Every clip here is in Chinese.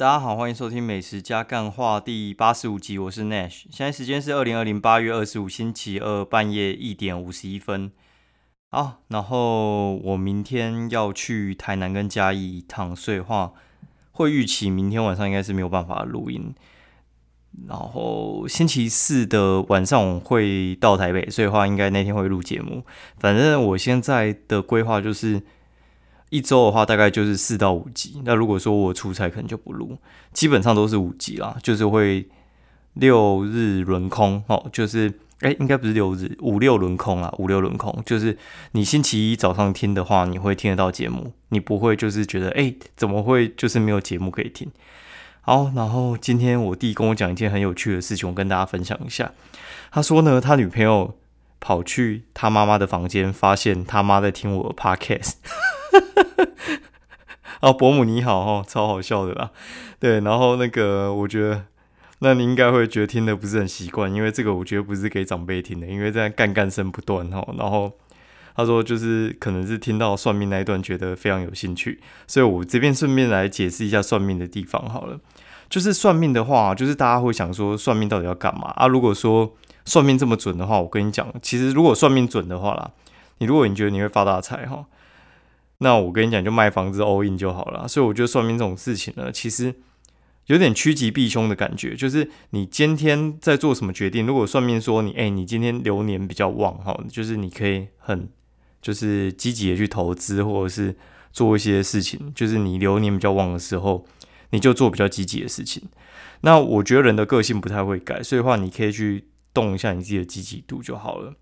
大家好，欢迎收听《美食加干话》第八十五集，我是 Nash。现在时间是二零二零八月二十五星期二半夜一点五十一分。好，然后我明天要去台南跟嘉义一趟，所以话会预期明天晚上应该是没有办法录音。然后星期四的晚上我会到台北，所以话应该那天会录节目。反正我现在的规划就是一周的话大概就是四到五集。那如果说我出差，可能就不录，基本上都是五集啦，就是会六日轮空哦，就是哎，应该不是六日，五六轮空啊，五六轮空，就是你星期一早上听的话，你会听得到节目，你不会就是觉得哎，怎么会就是没有节目可以听。好，然后今天我弟跟我讲一件很有趣的事情，我跟大家分享一下。他说呢，他女朋友跑去他妈妈的房间，发现他妈在听我的 podcast。哦，伯母你好哦，超好笑的啦。对，然后那个我觉得，那你应该会觉得听的不是很习惯，因为这个我觉得不是给长辈听的，因为这样干干声不断哦。然后他说，就是可能是听到算命那一段，觉得非常有兴趣，所以我这边顺便来解释一下算命的地方好了。就是算命的话，就是大家会想说算命到底要干嘛啊？如果说算命这么准的话，我跟你讲，其实如果算命准的话啦，你如果你觉得你会发大财哈，那我跟你讲，就卖房子 all in 就好了。所以我觉得算命这种事情呢，其实有点趋吉避凶的感觉。就是你今天在做什么决定，如果算命说你哎，你今天流年比较旺哈，就是你可以很就是积极的去投资或者是做一些事情，就是你流年比较旺的时候。你就做比较积极的事情，那我觉得人的个性不太会改，所以的话你可以去动一下你自己的积极度就好了。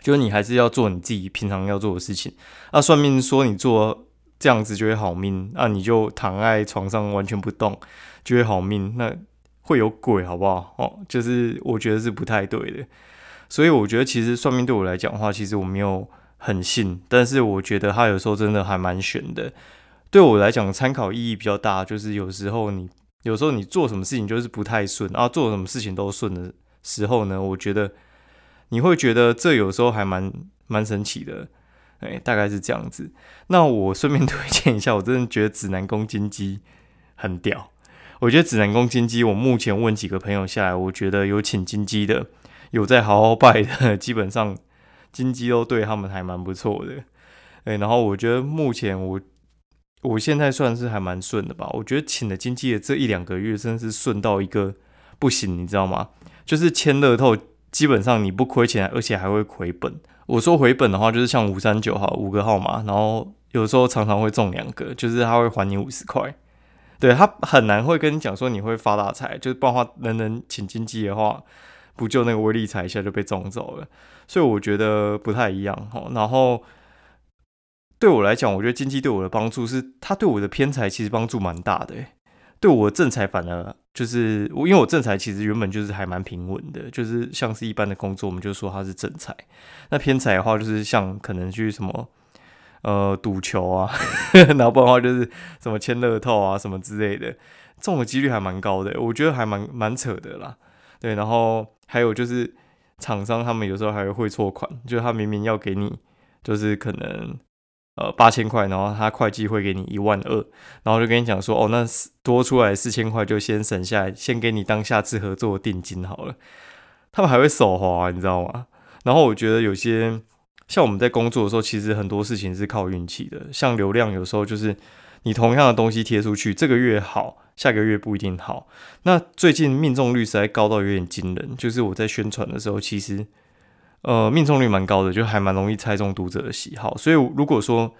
就是你还是要做你自己平常要做的事情。那算命说你做这样子就会好命，那你就躺在床上完全不动就会好命，那会有鬼好不好？哦，就是我觉得是不太对的。所以我觉得其实算命对我来讲的话，其实我没有很信，但是我觉得他有时候真的还蛮玄的。对我来讲，参考意义比较大。就是有时候你，有时候你做什么事情就是不太顺，然后做什么事情都顺的时候呢，我觉得你会觉得这有时候还蛮蛮神奇的。哎，大概是这样子。那我顺便推荐一下，我真的觉得指南宫金鸡很屌。我觉得指南宫金鸡，我目前问几个朋友下来，我觉得有请金鸡的，有在好好拜的，基本上金鸡都对他们还蛮不错的。哎，然后我觉得目前我。我现在算是还蛮顺的吧，我觉得请了经纪的这一两个月，真的是顺到一个不行，你知道吗？就是签乐透，基本上你不亏钱，而且还会回本。我说回本的话，就是像五三九号五个号码，然后有时候常常会中两个，就是他会还你五十块。对他很难会跟你讲说你会发大财，就是不然话人人请经济的话，不就那个威力财一下就被中走了，所以我觉得不太一样哈。然后。对我来讲，我觉得经济对我的帮助是，他对我的偏财其实帮助蛮大的。对我正财反而就是我，因为我正财其实原本就是还蛮平稳的，就是像是一般的工作，我们就说它是正财。那偏财的话，就是像可能去什么呃赌球啊，然后不然的话就是什么签乐透啊什么之类的，中的几率还蛮高的。我觉得还蛮蛮扯的啦。对，然后还有就是厂商他们有时候还会汇错款，就是他明明要给你，就是可能。呃，八千块，然后他会计会给你一万二，然后就跟你讲说，哦，那多出来四千块就先省下来，先给你当下次合作的定金好了。他们还会手滑，你知道吗？然后我觉得有些像我们在工作的时候，其实很多事情是靠运气的。像流量，有时候就是你同样的东西贴出去，这个月好，下个月不一定好。那最近命中率实在高到有点惊人，就是我在宣传的时候，其实。呃，命中率蛮高的，就还蛮容易猜中读者的喜好。所以如果说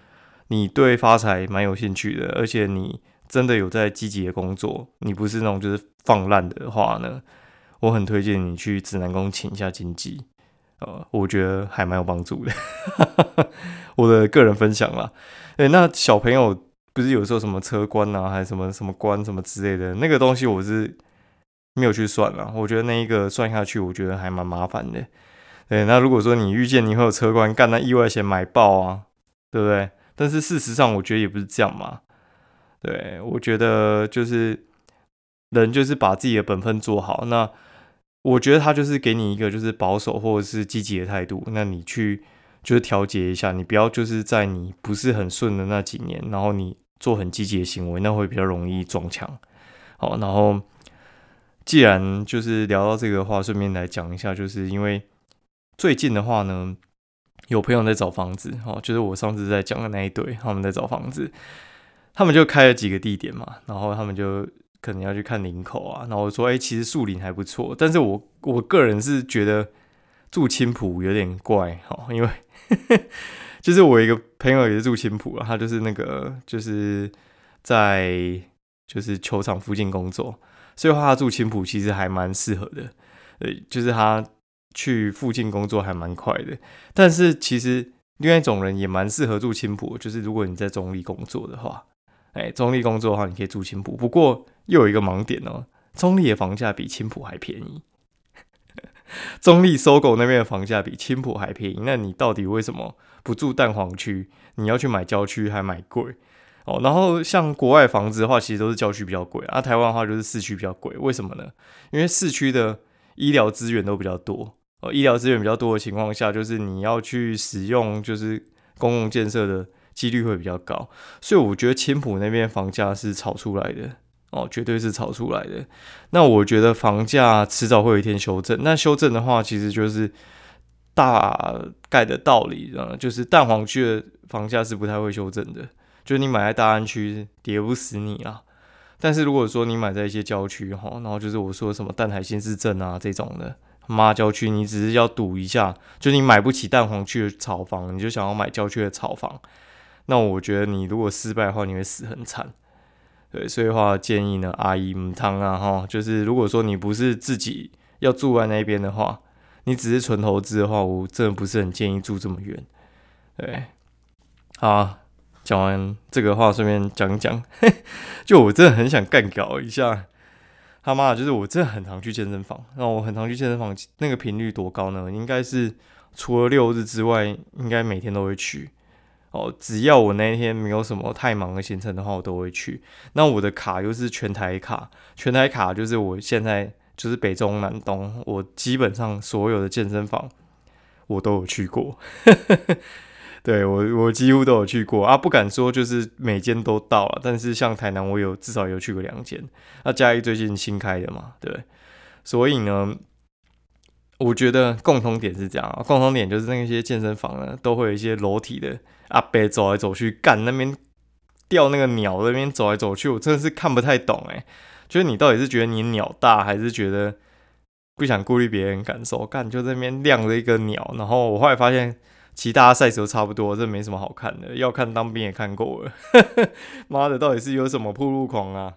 你对发财蛮有兴趣的，而且你真的有在积极的工作，你不是那种就是放烂的话呢，我很推荐你去指南宫请一下经济，呃，我觉得还蛮有帮助的。我的个人分享啦，诶，那小朋友不是有时候什么车关啊，还是什么什么关什么之类的那个东西，我是没有去算了。我觉得那一个算下去，我觉得还蛮麻烦的。对，那如果说你遇见你会有车关干那意外险买爆啊，对不对？但是事实上，我觉得也不是这样嘛。对，我觉得就是人就是把自己的本分做好。那我觉得他就是给你一个就是保守或者是积极的态度。那你去就是调节一下，你不要就是在你不是很顺的那几年，然后你做很积极的行为，那会比较容易撞墙。好，然后既然就是聊到这个话，顺便来讲一下，就是因为最近的话呢，有朋友在找房子，哦，就是我上次在讲的那一对，他们在找房子，他们就开了几个地点嘛，然后他们就可能要去看林口啊，然后我说，哎，其实树林还不错，但是我我个人是觉得住青浦有点怪，哈，因为。就是我一个朋友也是住青浦啊，他就是那个就是在就是球场附近工作，所以话他住青浦其实还蛮适合的，呃，就是他去附近工作还蛮快的。但是其实另外一种人也蛮适合住青浦，就是如果你在中立工作的话，哎，中立工作的话你可以住青浦。不过又有一个盲点哦，中立的房价比青浦还便宜。中立搜狗那边的房价比青浦还便宜，那你到底为什么不住蛋黄区？你要去买郊区还买贵哦。然后像国外房子的话，其实都是郊区比较贵啊。台湾的话就是市区比较贵，为什么呢？因为市区的医疗资源都比较多哦。医疗资源比较多的情况下，就是你要去使用就是公共建设的几率会比较高，所以我觉得青浦那边房价是炒出来的。哦，绝对是炒出来的。那我觉得房价迟早会有一天修正。那修正的话，其实就是大概的道理啊，就是蛋黄区的房价是不太会修正的。就是你买在大安区，跌不死你啊。但是如果说你买在一些郊区哈，然后就是我说什么淡海新市镇啊这种的，妈郊区，你只是要赌一下，就你买不起蛋黄区的炒房，你就想要买郊区的炒房，那我觉得你如果失败的话，你会死很惨。对，所以话建议呢，阿姨母汤啊，哈，就是如果说你不是自己要住在那边的话，你只是纯投资的话，我真的不是很建议住这么远。对，好，讲完这个话，顺便讲一讲，就我真的很想干搞一下他妈的，就是我真的很常去健身房，那我很常去健身房，那个频率多高呢？应该是除了六日之外，应该每天都会去。哦，只要我那天没有什么太忙的行程的话，我都会去。那我的卡又是全台卡，全台卡就是我现在就是北中南东，我基本上所有的健身房我都有去过。对我，我几乎都有去过啊，不敢说就是每间都到了，但是像台南，我有至少有去过两间。那嘉义最近新开的嘛，对，所以呢。我觉得共同点是这样啊，共同点就是那些健身房呢，都会有一些裸体的阿伯走来走去，干那边钓那个鸟那边走来走去，我真的是看不太懂诶。就是你到底是觉得你鸟大，还是觉得不想顾虑别人感受？干就那边晾着一个鸟，然后我后来发现，其他赛事都差不多，这没什么好看的。要看当兵也看够了，妈的，到底是有什么铺路狂啊？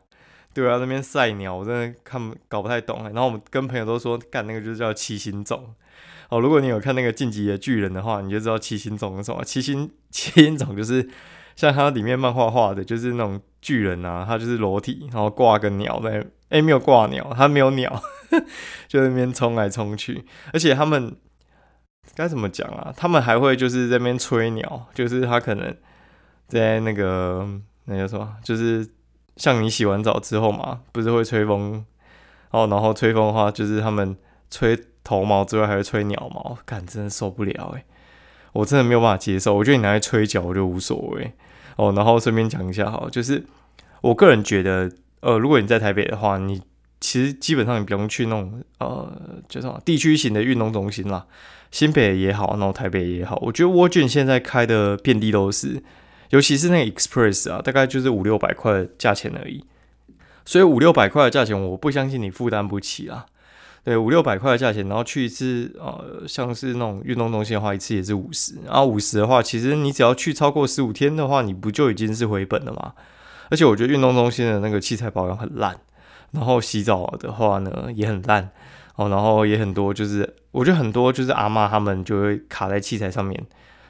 对啊，那边赛鸟，我真的看搞不太懂。然后我们跟朋友都说，干那个就是叫七星种。哦，如果你有看那个晋级的巨人的话，你就知道七星种是什么。七星七星种就是像它里面漫画画的，就是那种巨人啊，他就是裸体，然后挂个鸟在，哎，没有挂鸟，他没有鸟，就那边冲来冲去。而且他们该怎么讲啊？他们还会就是在那边吹鸟，就是他可能在那个那叫什么，就是。像你洗完澡之后嘛，不是会吹风哦，然后吹风的话，就是他们吹头毛之外，还会吹鸟毛，感真的受不了诶，我真的没有办法接受。我觉得你拿来吹脚我就无所谓哦。然后顺便讲一下哈，就是我个人觉得，呃，如果你在台北的话，你其实基本上你不用去那种呃，叫什么地区型的运动中心啦，新北也好，然后台北也好，我觉得沃卷现在开的遍地都是。尤其是那个 Express 啊，大概就是五六百块价钱而已，所以五六百块的价钱，我不相信你负担不起啊。对，五六百块的价钱，然后去一次，呃，像是那种运动中心的话，一次也是五十。然后五十的话，其实你只要去超过十五天的话，你不就已经是回本了吗？而且我觉得运动中心的那个器材保养很烂，然后洗澡的话呢也很烂哦，然后也很多，就是我觉得很多就是阿妈他们就会卡在器材上面，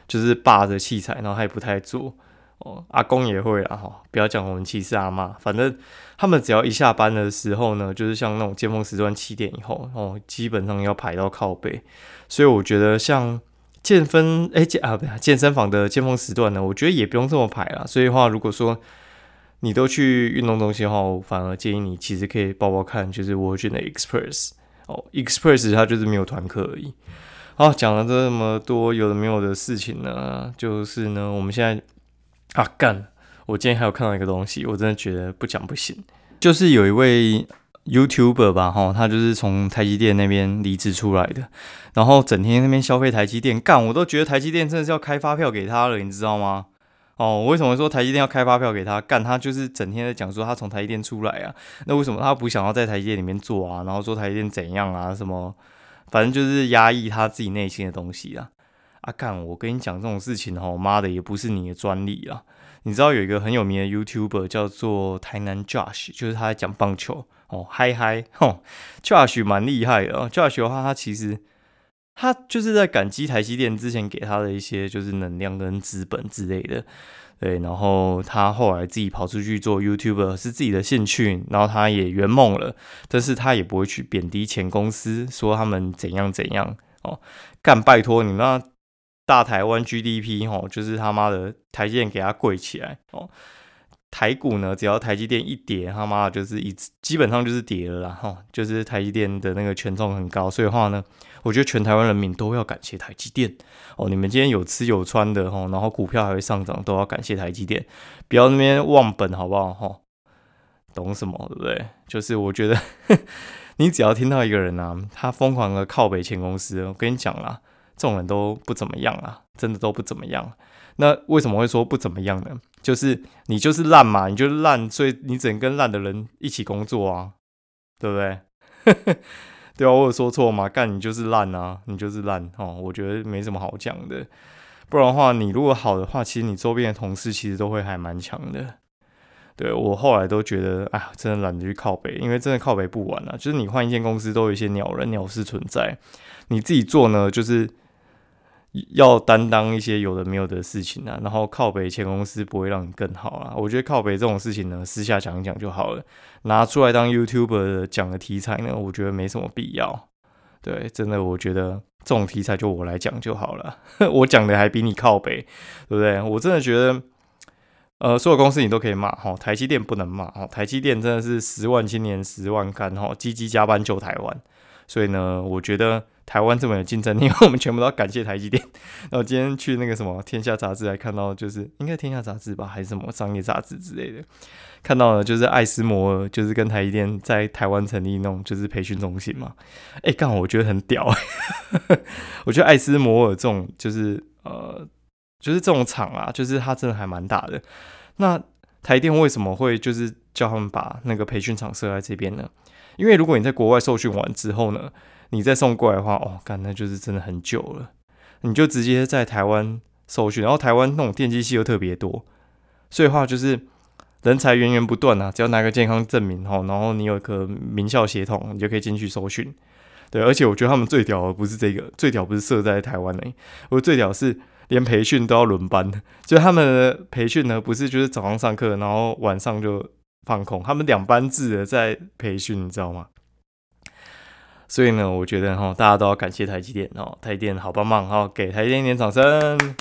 就是霸着器材，然后还不太做。哦，阿公也会啊，哈，不要讲我们歧视阿妈，反正他们只要一下班的时候呢，就是像那种尖峰时段七点以后，哦，基本上要排到靠背，所以我觉得像健身哎健啊不健身房的尖峰时段呢，我觉得也不用这么排啦。所以话，如果说你都去运动中心的话，我反而建议你其实可以报报看，就是我选的 Express 哦，Express 它就是没有团课而已。好，讲了这么多有的没有的事情呢，就是呢，我们现在。啊干！我今天还有看到一个东西，我真的觉得不讲不行。就是有一位 YouTuber 吧，哈，他就是从台积电那边离职出来的，然后整天那边消费台积电，干，我都觉得台积电真的是要开发票给他了，你知道吗？哦，为什么说台积电要开发票给他？干，他就是整天在讲说他从台积电出来啊，那为什么他不想要在台积电里面做啊？然后说台积电怎样啊？什么，反正就是压抑他自己内心的东西啊。啊，干，我跟你讲这种事情哦，妈的，也不是你的专利啊。你知道有一个很有名的 YouTuber 叫做台南 Josh，就是他在讲棒球哦，嗨嗨，吼，Josh 蛮厉害的。Josh 的话，他其实。他就是在感激台积电之前给他的一些就是能量跟资本之类的，对，然后他后来自己跑出去做 YouTuber 是自己的兴趣，然后他也圆梦了，但是他也不会去贬低前公司，说他们怎样怎样哦，干拜托你那大台湾 GDP 哦，就是他妈的台积电给他跪起来哦。台股呢，只要台积电一跌，他妈的就是一基本上就是跌了啦，哈，就是台积电的那个权重很高，所以的话呢，我觉得全台湾人民都要感谢台积电哦。你们今天有吃有穿的哈，然后股票还会上涨，都要感谢台积电，不要那边忘本好不好哈？懂什么对不对？就是我觉得 你只要听到一个人啊，他疯狂的靠北前公司，我跟你讲啦，这种人都不怎么样啊，真的都不怎么样。那为什么会说不怎么样呢？就是你就是烂嘛，你就烂，所以你只能跟烂的人一起工作啊，对不对？对啊，我有说错吗？干你就是烂啊，你就是烂哦，我觉得没什么好讲的。不然的话，你如果好的话，其实你周边的同事其实都会还蛮强的。对我后来都觉得，哎，真的懒得去靠北，因为真的靠北不完啊。就是你换一间公司，都有一些鸟人鸟事存在，你自己做呢，就是。要担当一些有的没有的事情啊，然后靠北前公司不会让你更好啊。我觉得靠北这种事情呢，私下讲一讲就好了，拿出来当 YouTuber 讲的题材呢，我觉得没什么必要。对，真的，我觉得这种题材就我来讲就好了，我讲的还比你靠北，对不对？我真的觉得，呃，所有公司你都可以骂哈，台积电不能骂哈，台积电真的是十万青年十万干哈，积极加班救台湾。所以呢，我觉得。台湾这么有竞争力，我们全部都要感谢台积电。然后今天去那个什么《天下杂志》来看到，就是应该《天下杂志》吧，还是什么商业杂志之类的，看到了就是爱斯摩尔，就是跟台积电在台湾成立那种就是培训中心嘛。哎，刚好我觉得很屌，我觉得爱斯摩尔这种就是呃，就是这种厂啊，就是它真的还蛮大的。那台电为什么会就是叫他们把那个培训厂设在这边呢？因为如果你在国外受训完之后呢？你再送过来的话，哦，干那就是真的很久了。你就直接在台湾搜寻，然后台湾那种电机系又特别多，所以话就是人才源源不断啊。只要拿个健康证明哈，然后你有一个名校协同，你就可以进去搜寻。对，而且我觉得他们最屌的不是这个，最屌不是设在台湾内，我最屌是连培训都要轮班的。就他们的培训呢，不是就是早上上课，然后晚上就放空，他们两班制的在培训，你知道吗？所以呢，我觉得哈，大家都要感谢台积电哦，台积电好棒棒哈，给台积电一点掌声，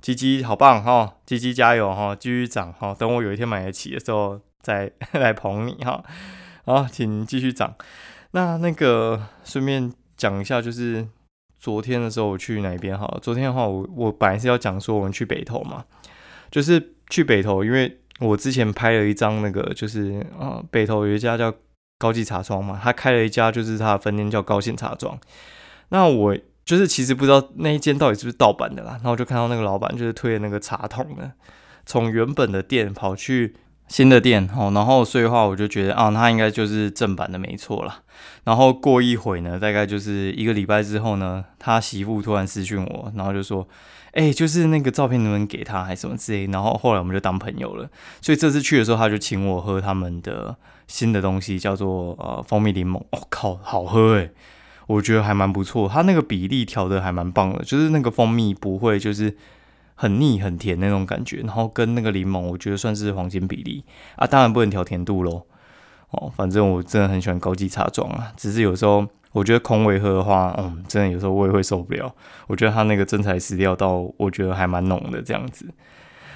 鸡鸡好棒哈，鸡鸡加油哈，继续涨哈，等我有一天买得起的时候再 来捧你哈，好，请继续涨。那那个顺便讲一下，就是昨天的时候我去哪边哈？昨天的话，我我本来是要讲说我们去北投嘛，就是去北投，因为我之前拍了一张那个，就是啊，北投有一家叫。高级茶庄嘛，他开了一家，就是他的分店叫高兴茶庄。那我就是其实不知道那一间到底是不是盗版的啦。然后就看到那个老板就是推的那个茶桶呢，从原本的店跑去新的店哦。然后所以的话我就觉得啊，他应该就是正版的没错啦。然后过一会呢，大概就是一个礼拜之后呢，他媳妇突然私讯我，然后就说。哎，就是那个照片能不能给他，还是什么之类。然后后来我们就当朋友了。所以这次去的时候，他就请我喝他们的新的东西，叫做呃蜂蜜柠檬。我靠，好喝诶，我觉得还蛮不错。它那个比例调的还蛮棒的，就是那个蜂蜜不会就是很腻很甜那种感觉。然后跟那个柠檬，我觉得算是黄金比例啊。当然不能调甜度喽。哦，反正我真的很喜欢高级茶庄啊，只是有时候。我觉得空位喝的话，嗯，真的有时候我也会受不了。我觉得它那个真材实料到，我觉得还蛮浓的这样子。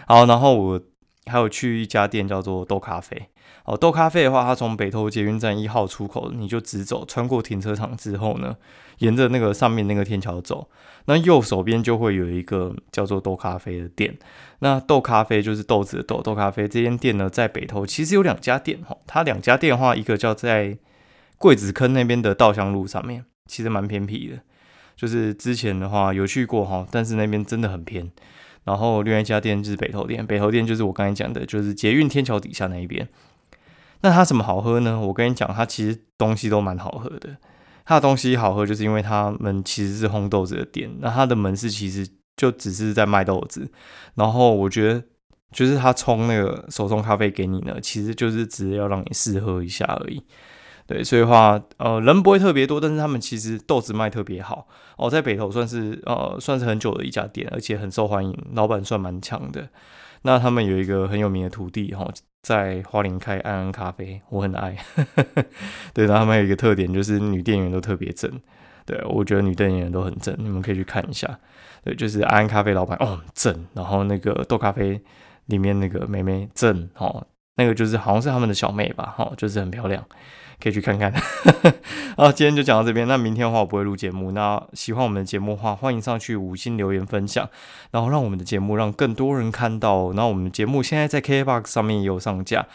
好，然后我还有去一家店叫做豆咖啡。哦，豆咖啡的话，它从北投捷运站一号出口，你就直走，穿过停车场之后呢，沿着那个上面那个天桥走，那右手边就会有一个叫做豆咖啡的店。那豆咖啡就是豆子的豆，豆咖啡这间店呢，在北投其实有两家店哈，它两家店的话，一个叫在桂子坑那边的稻香路上面，其实蛮偏僻的，就是之前的话有去过哈，但是那边真的很偏。然后另外一家店就是北投店，北投店就是我刚才讲的，就是捷运天桥底下那一边。那它什么好喝呢？我跟你讲，它其实东西都蛮好喝的。它的东西好喝，就是因为他们其实是烘豆子的店。那它的门市其实就只是在卖豆子。然后我觉得，就是他冲那个手冲咖啡给你呢，其实就是只是要让你试喝一下而已。对，所以话，呃，人不会特别多，但是他们其实豆子卖特别好哦，在北投算是呃算是很久的一家店，而且很受欢迎，老板算蛮强的。那他们有一个很有名的徒弟哈，在花林开安安咖啡，我很爱。对，然后他们有一个特点就是女店员都特别正，对我觉得女店员都很正，你们可以去看一下。对，就是安安咖啡老板哦正，然后那个豆咖啡里面那个妹妹正哦，那个就是好像是他们的小妹吧，哈，就是很漂亮。可以去看看。啊，今天就讲到这边。那明天的话，我不会录节目。那喜欢我们的节目的话，欢迎上去五星留言分享，然后让我们的节目让更多人看到。那我们的节目现在在 KBox 上面也有上架，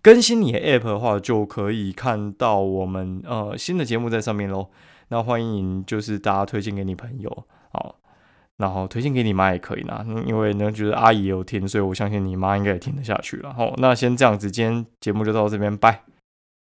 更新你的 App 的话，就可以看到我们呃新的节目在上面喽。那欢迎就是大家推荐给你朋友，然后推荐给你妈也可以啦，因为呢就是阿姨有听，所以我相信你妈应该也听得下去了。好，那先这样子，今天节目就到这边，拜。